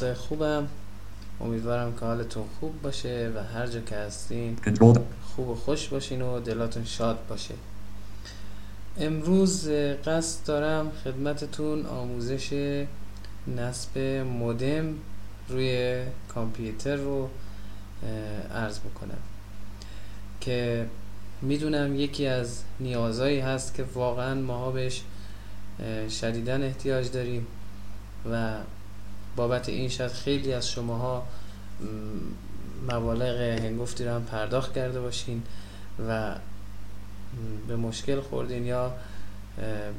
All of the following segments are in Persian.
دوستای خوبم امیدوارم که حالتون خوب باشه و هر جا که هستین. خوب و خوش باشین و دلاتون شاد باشه امروز قصد دارم خدمتتون آموزش نصب مودم روی کامپیوتر رو عرض بکنم که می‌دونم یکی از نیازهایی هست که واقعا ماها بهش اه، شدیداً احتیاج داریم و بابت این شاید خیلی از شماها مبالغ هنگفتی رو هم پرداخت کرده باشین و به مشکل خوردین یا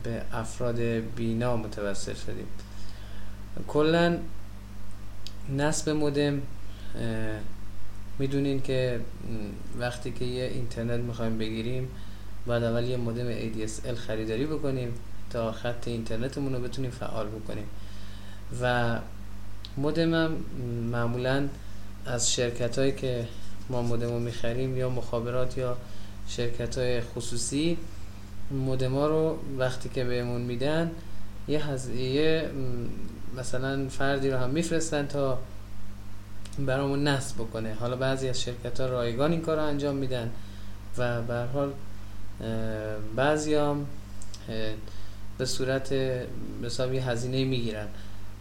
به افراد بینا متوسل شدیم کلا نصب مودم می‌دونین که وقتی که یه اینترنت می‌خوایم بگیریم باید اول یه مودم ADSL خریداری بکنیم تا خط اینترنتمون رو بتونیم فعال بکنیم. و مودم هم معمولا از شرکت هایی که ما مودم رو می‌خریم یا مخابرات یا شرکت های خصوصی مودم ها رو وقتی که بهمون میدن یه, هز... یه مثلا فردی رو هم میفرستن تا برامون نصب بکنه. حالا بعضی از شرکت ها رایگان این کار رو انجام میدن و به حال بعضی هم به صورت به یه هزینه می‌گیرن.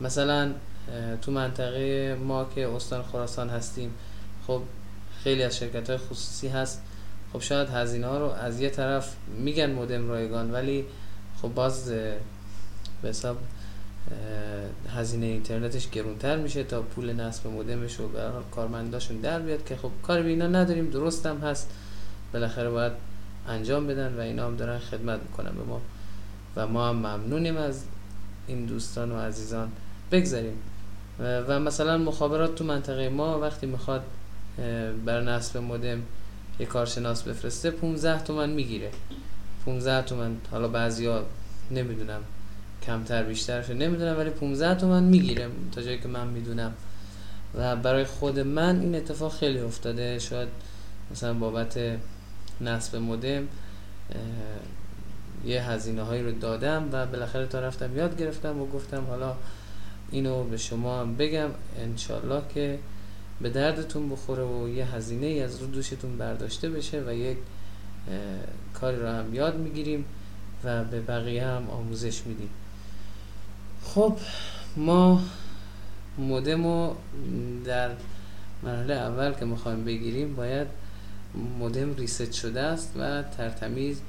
مثلا تو منطقه ما که استان خراسان هستیم خب خیلی از شرکت های خصوصی هست. خب شاید هزینه ها رو از یه طرف میگن مودم رایگان ولی خب باز به حساب هزینه اینترنتش گرونتر میشه تا پول نصب مودمش رو کارمنداشون در بیاد که خب کار به اینا نداریم درست هم هست. بالاخره باید انجام بدن و اینا هم دارن خدمت می‌کنن به ما و ما هم ممنونیم از این دوستان و عزیزان. بگذاریم. و مثلا مخابرات تو منطقه ما وقتی می‌خواد بر نصب مودم یه کارشناس بفرسته 15 تومن می‌گیره. 15 تومن حالا بعضیا نمی‌دونم کمتر بیشترش نمی‌دونم ولی 15 تومن می‌گیره تا جایی که من می‌دونم. و برای خود من این اتفاق خیلی افتاده. شاید مثلا بابت نصب مودم یه هزینه هایی رو دادم و بالاخره تا رفتم یاد گرفتم و گفتم حالا اینو به شما هم بگم انشالله که به دردتون بخوره و یه هزینه ای از رو دوشتون برداشته بشه و یک کاری رو هم یاد می‌گیریم و به بقیه هم آموزش میدیم. خب ما مودم رو در مرحله اول که می‌خوایم بگیریم باید مودم reset شده است و ترتمیز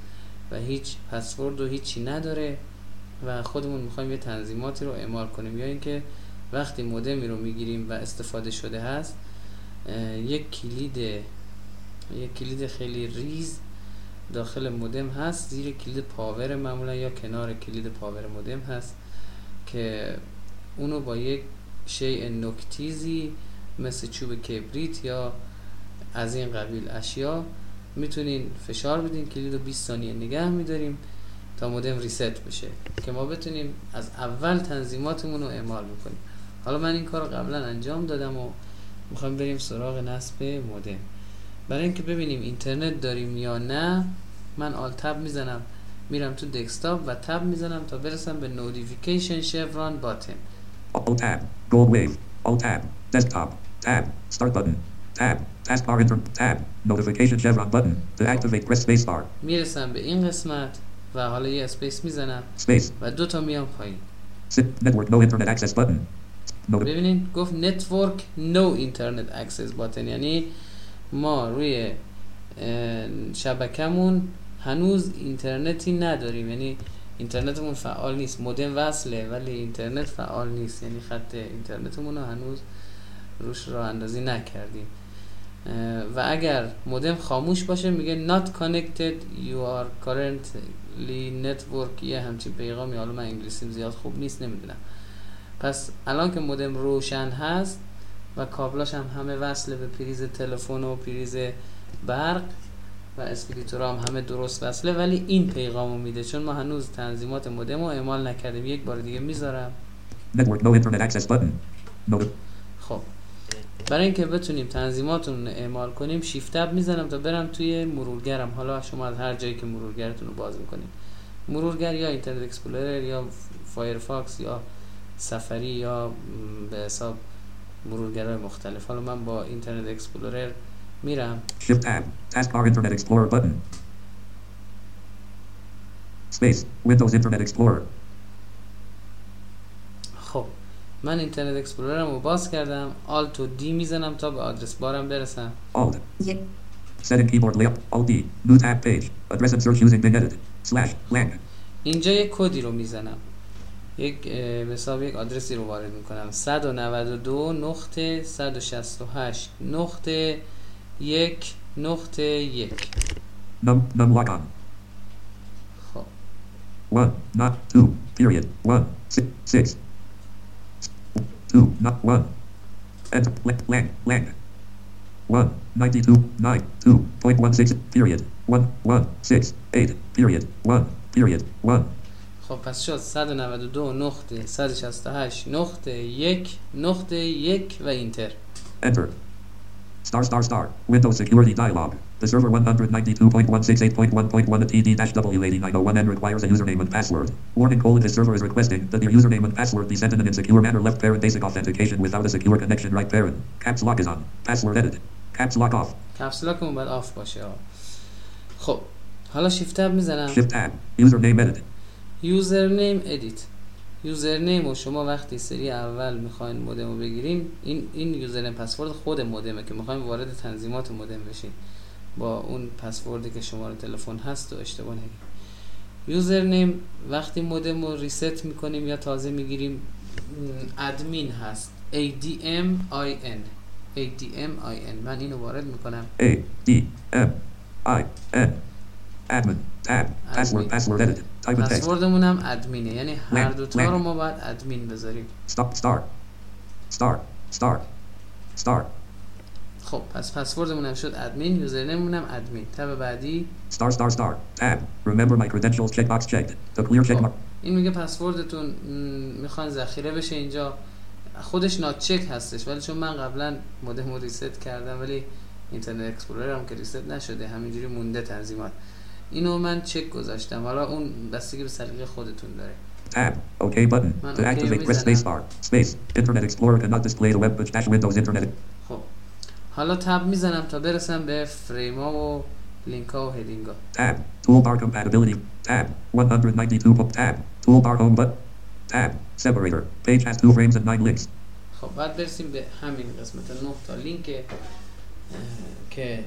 و هیچ پسورد و هیچی نداره. و خودمون می‌خوایم یه تنظیماتی رو اعمال کنیم. یا اینکه وقتی مودمی رو می‌گیریم و استفاده شده هست یک کلید یک کلید خیلی ریز داخل مودم هست. زیر کلید power معمولا یا کنار کلید power مودم هست که اونو با یک شیء نکتیزی مثل چوب کبریت یا از این قبیل اشیا می‌تونین فشار بدین. کلید رو 20 ثانیه نگه میداریم. تا مودم ریست بشه که ما بتونیم از اول تنظیماتمون رو اعمال بکنیم حالا من این کار قبلا انجام دادم و می‌خوایم بریم سراغ نصب مودم برای اینکه ببینیم اینترنت داریم یا نه من آل تب می‌زنم میرم تو desktop و tab می‌زنم تا برسم به notification chevron button Alt tab. Gold wave. Alt tab. Desktop. Tab. Start button. Tab. Taskbar inter. Tab. Notification chevron button. To activate, press spacebar. می‌رسم به این قسمت و حالا یه space می‌زنم Space. و دو تا میام پایین Sit. Network. No internet access button. Noti- ببینین گفت network no internet access button یعنی ما روی شبکمون هنوز اینترنتی نداریم یعنی اینترنتمون فعال نیست مودم وصله ولی اینترنت فعال نیست یعنی خط اینترنتمون رو هنوز روش راه اندازی نکردیم و اگر مودم خاموش باشه میگه not connected you are currently network یه همچین پیغامی حالا من انگلیسیم زیاد خوب نیست نمی‌دونم پس الان که مودم روشن هست و کابلاش هم همه وصله به پریز تلفن و پریز برق و splitter ها هم همه درست وصله ولی این پیغامو میده چون ما هنوز تنظیمات مودم رو اعمال نکردیم یک بار دیگه می‌ذارم. No internet access button. خب برای اینکه بتونیم تنظیماتون رو اعمال کنیم shift tab می‌زنم تا برم توی مرورگرم حالا شما از هر جایی که مرورگرتون رو باز می‌کنید مرورگر یا Internet Explorer یا Firefox یا Safari یا به حساب مرورگرای مختلف حالا من با Internet Explorer میرم tab. Taskbar Internet Explorer button. Space. Windows Internet Explorer. خب من Internet Explorer م رو باز کردم alt و D می‌زنم تا به address bar م برسم Alt. Setting keyboard layout. Alt D. New tab page. Address and search using Bing Edit. Slash. Lang. اینجا یک کدی رو می‌زنم یک حساب یک آدرسی رو وارد می‌کنم 192 نقطه 168 نقطه یک نقطه یک lock on. خب One. Not two. Period. One. Six. Six. Two. Not one. Enter. Lang. Lang. Lang. One. Ninety-two. Nine. Two. Point one six. Period. One. One. Six. Eight. Period. One. Period. One. خب پس شد 192 نقطه 168 نقطه یک نقطه یک و اینتر Enter. Star star star. Windows security dialog. The server 192.168.1.1 TD-W8901N requires a username and password. Warning colon this server is requesting that your username and password be sent in an insecure manner left parent basic authentication without a secure connection right parent. Caps lock is on. Password edit. Caps lock off. کپسلاکمون باید آف باشه آه. خب حالا شیفت تب میزنم Shift tab. Username edit. یوزرنیم ادیت یوزرنیم و شما وقتی سری اول می‌خواین مودم رو بگیرین این این یوزرنیم پسورد خود مودمه که می‌خواین وارد تنظیمات مودم بشین با اون پسوردی که شماره تلفن هست و اشتباه نگید یوزرنیم وقتی مودم رو ریست می‌کنیم یا تازه می‌گیریم ادمین هست ADMIN ADMIN من اینو وارد می‌کنم. Admin. Admin. Password edit. Type in text. پسوردمون هم ادمینه یعنی هر لنگ. دوتا رو. ما باید ادمین بذاریم Stop. Start. Start. Start. Start. خب پس پسوردمون هم شد ادمین یوزرنیممون هم ادمین تب بعدی Star star star. Tab. Remember my credentials checkbox checked. The clear check خب mark. این میگه پسوردتون می‌خوان ذخیره بشه اینجا خودش not check هستش ولی چون من قبلا مودم رو reset کردم ولی Internet Explorer هم که reset نشده همینجوری مونده تنظیمات اینو من چک گذاشتم حالا اون بستگی به سلیقه خودتون داره Tab. OK button. To activate, press space bar. Space. Internet Explorer cannot display the web page dash Windows Internet. خب حالا tab می‌زنم تا برسم به فریما و لینک ها و heading ها Tab. Toolbar compatibility. Tab. 192. po- Tab. Toolbar home button. Tab. Separator. Page has two frames and nine links. خب بعد برسیم به همین قسمت 9 تا لینک که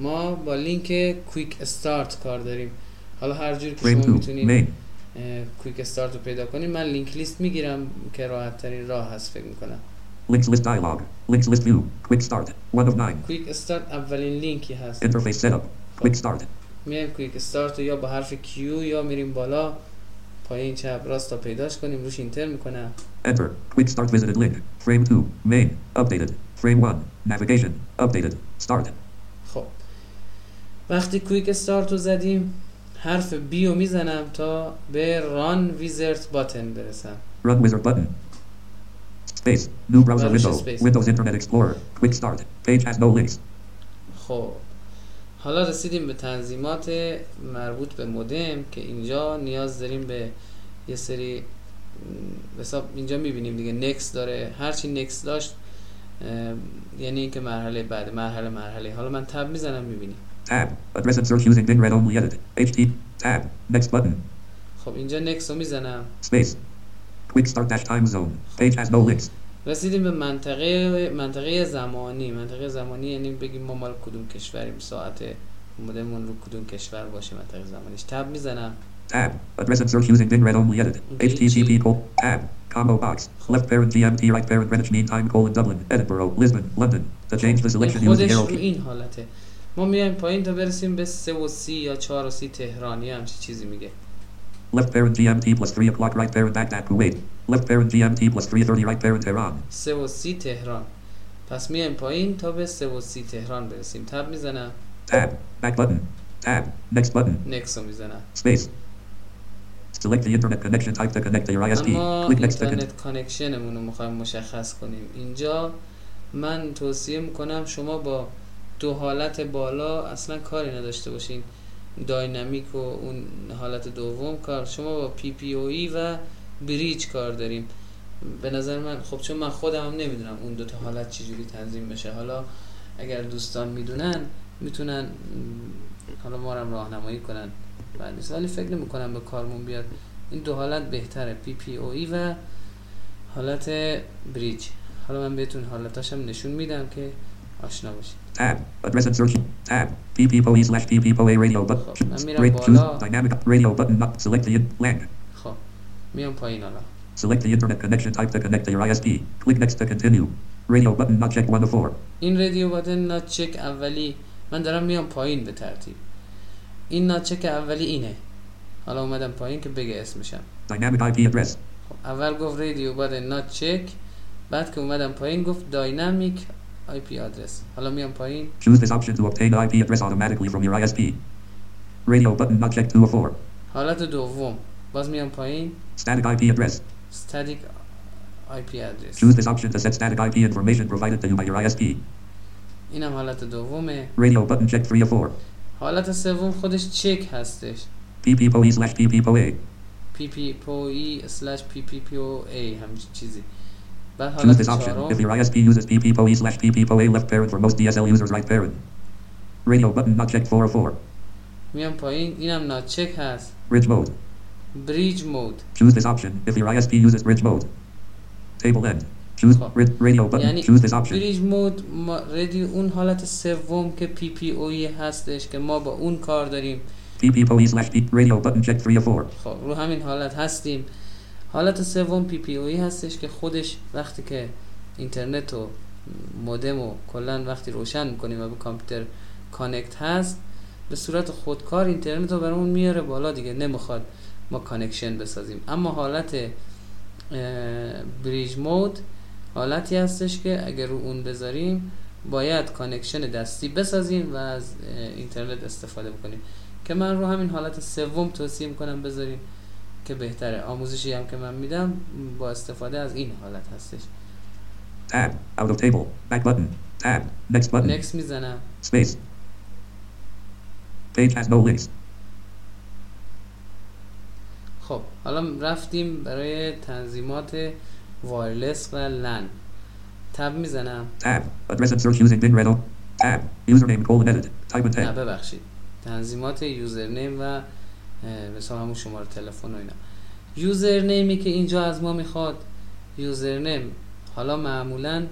ما با link quick start کار داریم حالا هر جور که شما 2. می‌تونید. quick start رو پیدا کنید من link list می‌گیرم که راحت ترین راه هست فکر می‌کنم Links list dialog. Links list view. Quick start. 1 of 9. quick start اولین لینکی هست Interface setup. Quick start. میایم quick start یا با حرف Q یا میریم بالا پایین چپ راست تا پیداش کنیم روش enter می‌کنم Enter. Quick start visited link. Frame 2. Main. Updated. Frame 1. Navigation. Updated. Start. خب وقتی quick start رو زدیم حرف B رو می‌زنم تا به run wizard button برسم Run wizard button. Space. New browser window. space. Windows Internet Explorer. Quick start. Page has no links. خب حالا رسیدیم به تنظیمات مربوط به مودم که اینجا نیاز داریم به یه سری حساب اینجا می‌بینیم دیگه نکس داره هرچی نکس داشت یعنی اینکه مرحله بعد مرحله مرحله حالا من تب می‌زنم می‌بینیم Tab. Address and search using Bing read only edit. HT. Tab. Next button. خب اینجا نکس رو میزنم Space. Quick start dash time zone. Page has no links. رسیدیم به منطقه منطقه زمانی منطقه زمانی یعنی بگیم ما مال کدوم کشوریم ساعت مودمون رو کدوم کشور باشه منطقه زمانیش تب میزنم Tab. Address and search using Bing read only edit. Okay, HTTP G. col. Tab. Combo box. Left parent GMT right parent Greenwich mean time colon Dublin. Edinburgh. Lisbon. London. To change the این selection use the خودش arrow رو key. ما میایم پایین تا برسیم به سه و سی یا چهار و سی تهرانی هم چیزی میگه Left paren GMT plus 3 o'clock right paren Baghdad Kuwait. Left paren GMT plus 3.30 right paren Tehran. سه و سی تهران پس میایم پایین تا به سه و سی تهران برسیم tab می‌زنم Tab. Back button. Tab. Next button. نکس رو می‌زنم Space. Select the internet connection type to connect to your ISP. اما Click next to con- internet connection مون رو می‌خوایم مشخص کنیم اینجا من توصیه می‌کنم شما با دو حالت بالا اصلا کاری نداشته باشین. dynamic و اون حالت دوم کار. شما با PPoE و bridge کار داریم. به نظر من خب چون من خودم هم نمی‌دونم اون دو تا حالت چجوری تنظیم بشه. حالا اگر دوستان می‌دونن می‌تونن حالا ما رو راهنمایی کنن. بعد نیست. فکر نمی کنم به کارمون بیاد. این دو حالت بهتره. PPoE و حالت بریج حالا من بهتون حالتاشم نشون میدم که آشنا باشید Tab. Address insertion. Tab. PPPoE slash PPPoE radio خب button. من میرم Rate choose بالا dynamic radio button. Not select the in lang. خب میام پایین حالا Select the internet connection type to connect to your ISP. Click next to continue. Radio button not checked 1 to 4. این رادیو باتن ناچک اولی من دارم میام پایین به ترتیب این ناچک اولی اینه حالا اومدم پایین که بگه اسمشم Dynamic IP address. خب اول گفت رادیو باتن ناچک بعد که اومدم پایین گفت داینامیک آی پی آدرس حالا میام پایین Choose this option to obtain the IP address automatically from your ISP. Radio button not checked 2 of 4. حالت دوم باز میام پایین Static IP address. static آی پی آدرس Choose this option to set static IP information provided to you by your ISP. اینم حالت دومه Radio button checked 3 of 4. حالت سوم خودش چک هستش PPPoE slash PPPoE. پی پی پو ای سلش پی پی پی او ای همچین چیزی بعد Choose حالت this option. چهارم If your ISP uses PPPoE slash PPPoE left parent for most DSL users right parent. Radio button not checked 4 of 4. میام پایین اینم ناچک هست Bridge mode. بریج مود Choose this option if your ISP uses bridge mode. Table end. Choose خب. rid- radio button. یعنی Choose this option. بریج مود ما رادیو اون حالت سوم که پی پی او ای هستش که ما با اون کار داریم PPPoE slash P. Radio button checked 3 of 4. خب رو همین حالت هستیم حالت سوم پی پی او ای هستش که خودش وقتی که اینترنت و مودم و کلا وقتی روشن می‌کنیم و به کامپیوتر کانکت هست به صورت خودکار اینترنت رو برامون میاره بالا دیگه نمی‌خواد ما connection بسازیم. اما حالت bridge mode حالتی هستش که اگر رو اون بذاریم باید connection دستی بسازیم و از اینترنت استفاده بکنیم. که من رو همین حالت سوم توصیه می‌کنم بذاریم. که بهتره آموزشی هم که من میدم با استفاده از این حالت هستش Tab. Out of table. Back button. Tab. Next button. نکس می‌زنم Space. Page has no links. خب حالا رفتیم برای تنظیمات وایرلس و لن تب می‌زنم Tab. Address and search using bin Renault. Tab. Username colon edit. Type in نه 10. ببخشید تنظیمات یوزرنیم و مثلا همون شماره تلفن و اینا. یوزرنیمی که اینجا از ما می‌خواد یوزرنیم. حالا معمولا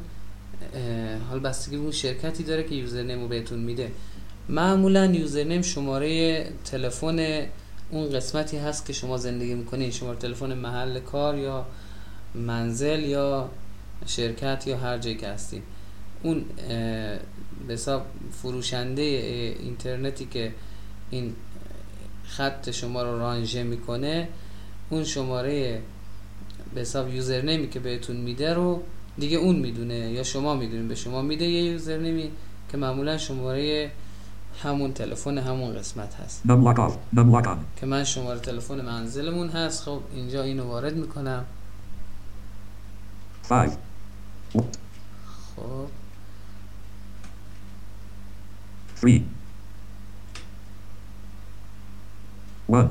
اه، حال بستگی اون شرکتی داره که یوزرنیم رو بهتون میده. معمولا یوزرنیم شماره تلفن اون قسمتی هست که شما زندگی می‌کنین. شماره تلفن محل کار یا منزل یا شرکت یا هر جایی که هستین. اون به حساب فروشنده اینترنتی که این خط شما رو رانژه می‌کنه اون شماره به حساب یوزرنیمی که بهتون میده رو دیگه اون می‌دونه یا شما می‌دونین به شما میده یه یوزرنیمی که معمولا شماره همون تلفن همون قسمت هست. که من شماره تلفن منزلمون هست خب اینجا اینو وارد می‌کنم 5. خب 3. 1.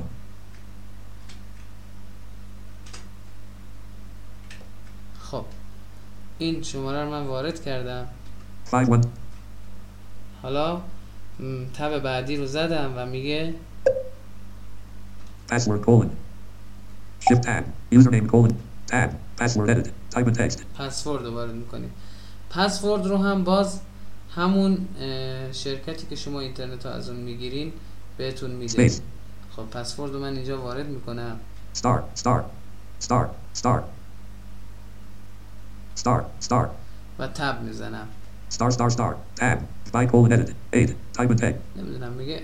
خب این شماره رو من وارد کردم 5 1. حالا تب بعدی رو زدم و میگه Password colon. Shift tab. Username colon. Tab. Password edit. Type in text. پسورد رو وارد می‌کنیم پسورد رو هم باز همون شرکتی که شما اینترنت رو از اون می‌گیرین بهتون میده. خب پسورد رو من اینجا وارد می‌کنم Star. Star. Star. Star. Star. Star. و Tab می‌زنم Star. Star. Star. Tab. By colon edit. 8. Type in text. نمی‌دونم میگه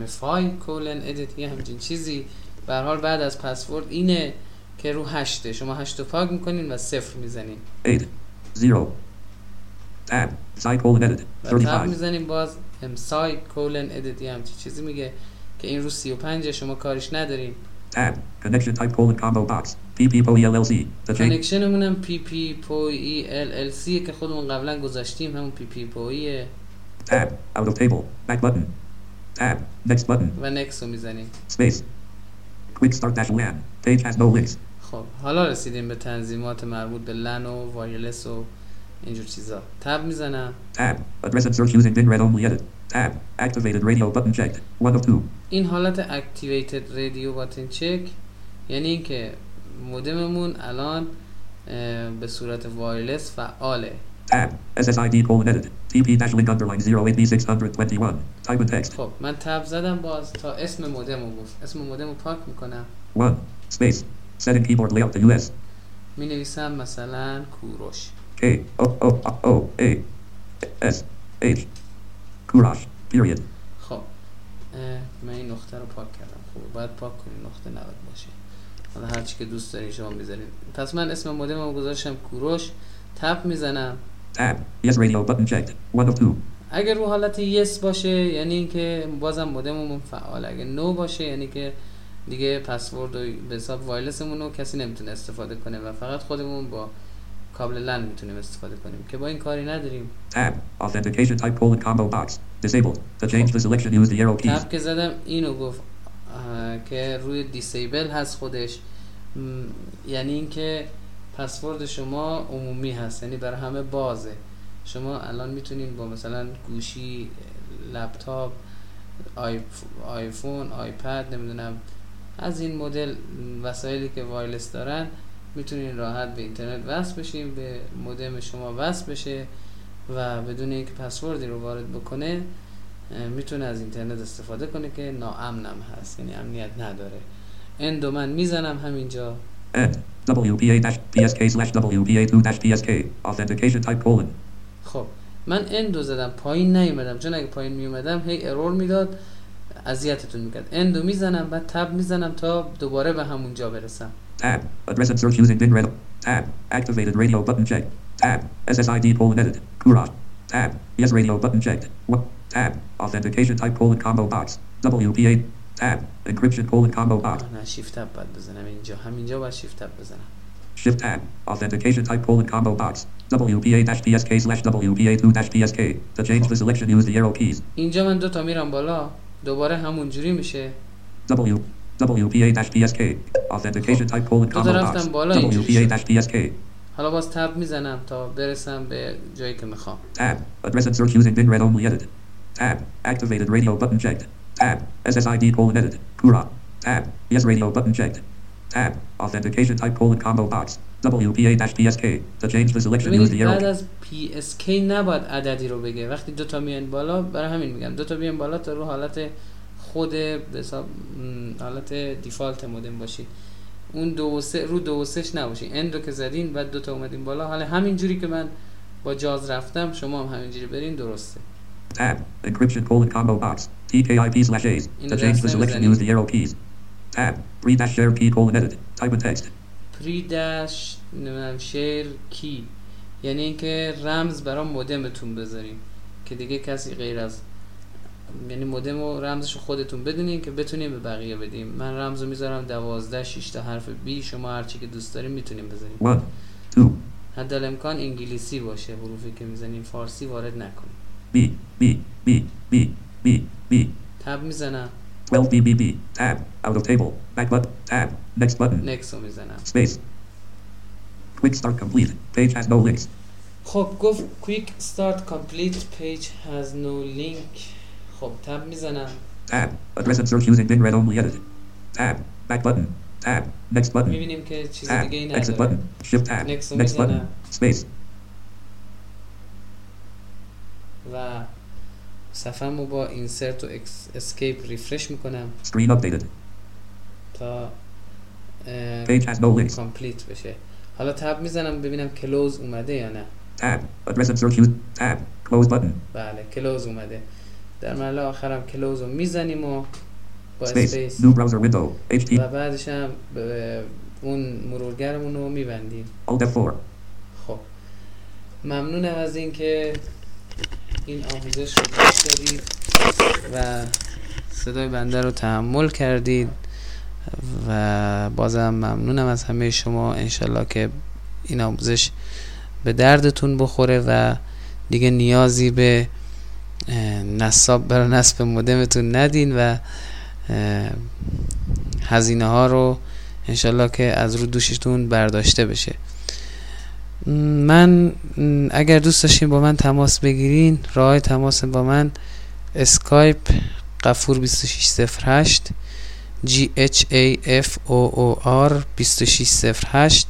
مفای colon edit یه همچین چیزی به هر حال بعد از پسورد اینه که رو هشته شما هشت رو پاک می‌کنین و صفر می‌زنین 8. 0. Tab. Side colon edit. و Tab 35. می‌زنیم باز امسای colon edit یه همچین چیزی میگه که این رو 35 شما کارش ندارین Tab. Connection type colon combo box. PPPoE LLC. The change. connection مون هم سی که خودمون قبلا گذاشتیم همون ایه Tab. Out of table. Back button. Tab. Next button. و نکس رو می‌زنیم Space. Quick start dash LAN. Page has no links. خب حالا رسیدیم به تنظیمات مربوط به LAN و wireless و اینجور چیزا Tab می‌زنم Tab. Address and search using bin read only edit. Tab. Activated radio button checked. One of two. این حالت اکتیویتد رادیو باتن چک یعنی اینکه مودممون الان به صورت وایرلس فعاله Tab. SSID colon. TP dash link underline 08B621. Type text. خب من تب زدم باز تا اسم مودم رو گفت اسم مودم رو پاک می‌کنم 1. Space. Setting keyboard layout to US. می نویسم مثلا کوروش K. O. O. O. A. S. H. Courage. Period. من این نقطه رو پاک کردم خب باید پاک کنیم نقطه نباید باشه حالا هرچی که دوست دارین شما می‌ذارین پس من اسم مودم رو گذاشتم کوروش تپ می‌زنم. Yes radio button checked. One of two. اگر رو حالت یس باشه یعنی اینکه بازم مودممون فعاله اگه نو باشه یعنی که دیگه پسورد و به حساب وایرلسمون رو کسی نمی‌تونه استفاده کنه و فقط خودمون با کابل لن می‌تونیم استفاده کنیم که با این کاری نداریم Tab. Authentication type colon combo box. Disabled. To change the selection use the arrow keys. تب که زدم اینو گفت که روی دیسیبل هست خودش م، یعنی اینکه پسورد شما عمومی هست یعنی برای همه بازه شما الان می‌تونین با مثلا گوشی لپتاپ آیف- آیفون آیپد نمی‌دونم از این مدل وسایلی که wireless دارن می‌تونین راحت به اینترنت وصل بشین به مودم شما وصل بشه و بدون اینکه پسوردی رو وارد بکنه می‌تونه از اینترنت استفاده کنه که ناامنم هست یعنی امنیت نداره End و من می‌زنم همینجا End. WPA dash PSK slash WPA2 dash PSK. Authentication type colon. خب من اندو زدم پایین نیومدم چون اگه پایین میومدم هی ارور می‌داد اذیتتون می‌کرد اندو می‌زنم بعد تب می‌زنم تا دوباره به همون جا برسم Tab. Address and search using bin read. Tab. Activated radio button checked. Tab. SSID colon edit. Courage. Tab. Yes radio button checked. What? Tab. Authentication type colon combo box. WPA. Tab. Encryption colon combo box. آه، نه شیفت تب باید بزنم اینجا همینجا باید شیفت تب بزنم Shift tab. Authentication type colon combo box. WPA dash PSK slash WPA2 dash PSK. To change the selection use the arrow keys. اینجا من دو تا میرم بالا دوباره همون جوری میشه W. WPA dash PSK. Authentication type colon combo box. رفتم بالا اینجوری WPA شد dash PSK. حالا باز تب می‌زنم تا برسم به جایی که می‌خوام Tab. Address and search using bin read only edit. Tab. Activated radio button checked. Tab. SSID colon edit. Kura. Tab. Yes radio button checked. Tab. Authentication type colon combo box. WPA dash PSK. To change the selection use the ببینید بعد arrow. از PSK نباید عددی رو بگه وقتی دو تا میان بالا برای همین میگم دو تا بیان بالا تا رو حالت خود حالت دیفالت مودم باشید اون دو و سه رو دو و سهش نباشید اندو که زدین بعد دو تا اومدین بالا حالا همین جوری که من با جاز رفتم شما هم همینجوری برین درسته Tab. Encryption colon combo box. TKIP slash A's. To change the selection use the arrow keys. Tab. Read dash share key colon edit. Type in text. پری دش نمی‌دونم شیر کی یعنی اینکه رمز برای مودمتون بذاریم که دیگه کسی غیر از یعنی مودم و رمزش خودتون بدونین که بتونیم به بقیه بدیم من رمز رو می‌ذارم دوازده شش تا حرف بی شما هرچی که دوست داریم می‌تونیم. Two. حد امکان انگلیسی باشه حروفی که می‌زنیم فارسی وارد نکنیم B. B. B. B. B. B. تب می‌زنم 12 BBB. Tab. Out of table. Back button. Tab. Next button. نکس رو می‌زنم Space. Quick start complete. Page has no links. خب گفت quick start complete page has no link خب تب می‌زنم Tab. Address and search using bin read only edit. Tab. Back button. Tab. Next button. می‌بینیم که چیز Tab. دیگه ای Exit نداره button. Shift tab. Next Next button. Space. و صفحه با insert و escape refresh می‌کنم Screen updated. تا Page has no links. complete بشه حالا Tab می‌زنم ببینم close اومده یا نه Tab. Address and search. Tab. Close button. بله close اومده در مرحله آخرم کلوز رو می‌زنیم و با. اسپیس. و بعدش هم اون مرورگرمون رو میبندیم Alt F4. خب ممنونم از اینکه این آموزش رو گوش دادید و صدای بنده رو تحمل کردید و بازم ممنونم از همه شما انشالله که این آموزش به دردتون بخوره و دیگه نیازی به نصاب برای نصب مودمتون ندین و هزینه ها رو انشالله که از رو دوشتون برداشته بشه. من اگر دوست داشتین با من تماس بگیرین راه تماس با من اسکایپ قفور 2608 G H A F O O R 2608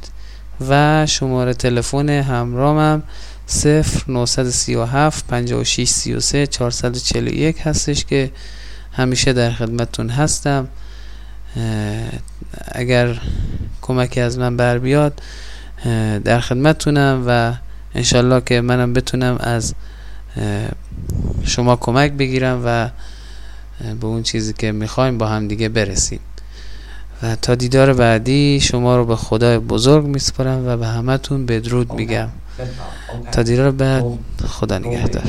و شماره تلفن همرامم 0937 56 33 441 هستش که همیشه در خدمتتون هستم. اگر کمکی از من بر بیاد در خدمتتونم و انشالله که منم بتونم از شما کمک بگیرم و به اون چیزی که می‌خوایم با هم دیگه برسیم. و تا دیدار بعدی شما رو به خدای بزرگ میسپارم و به همتون بدرود میگم. تا دیدار بعد خدا نگهدار.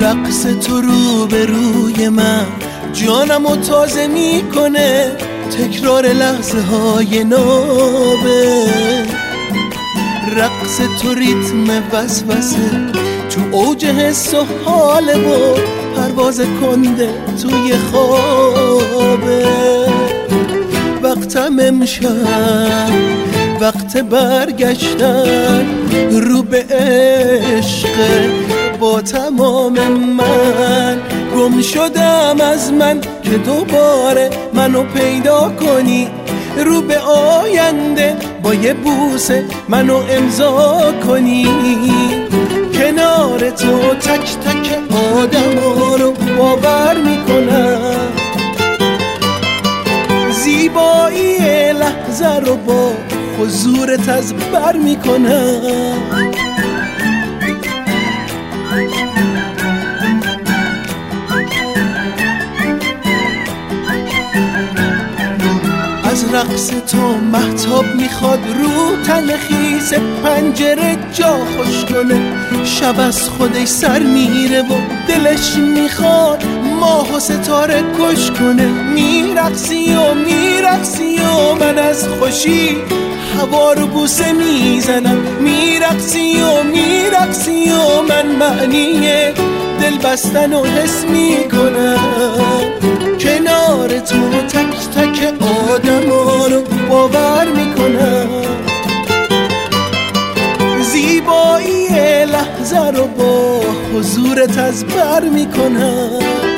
رقص تو رو به روی من جانم و تازه می‌کنه. تکرار لحظه های نابه. رقص تو ریتم وسوسه. تو اوج حس و حاله و پرواز کنده توی خوابه. وقتم امشب وقت برگشتن رو به عشق. با تمام من گم شدم از من که دوباره منو پیدا کنی. رو به آینده با یه بوسه منو امضا کنی. کنار تو تک تک آدم رو باور می‌کنم. زیبایی لحظه رو با حضورت از بر می‌کنم. رقص تو محتاب می‌خواد رو تن خیز پنجره جا خوش کنه. شب از خودش سر میره و دلش می‌خواد ماه و ستاره کش کنه. میرقصی و میرقصی و من از خوشی هوا رو بوسه می‌زنم. میرقصی و میرقصی و من معنی دل بستن و حس می‌کنم. تک تک آدم رو باور می‌کنم. زیبایی لحظه رو با حضورت از بر می‌کنم.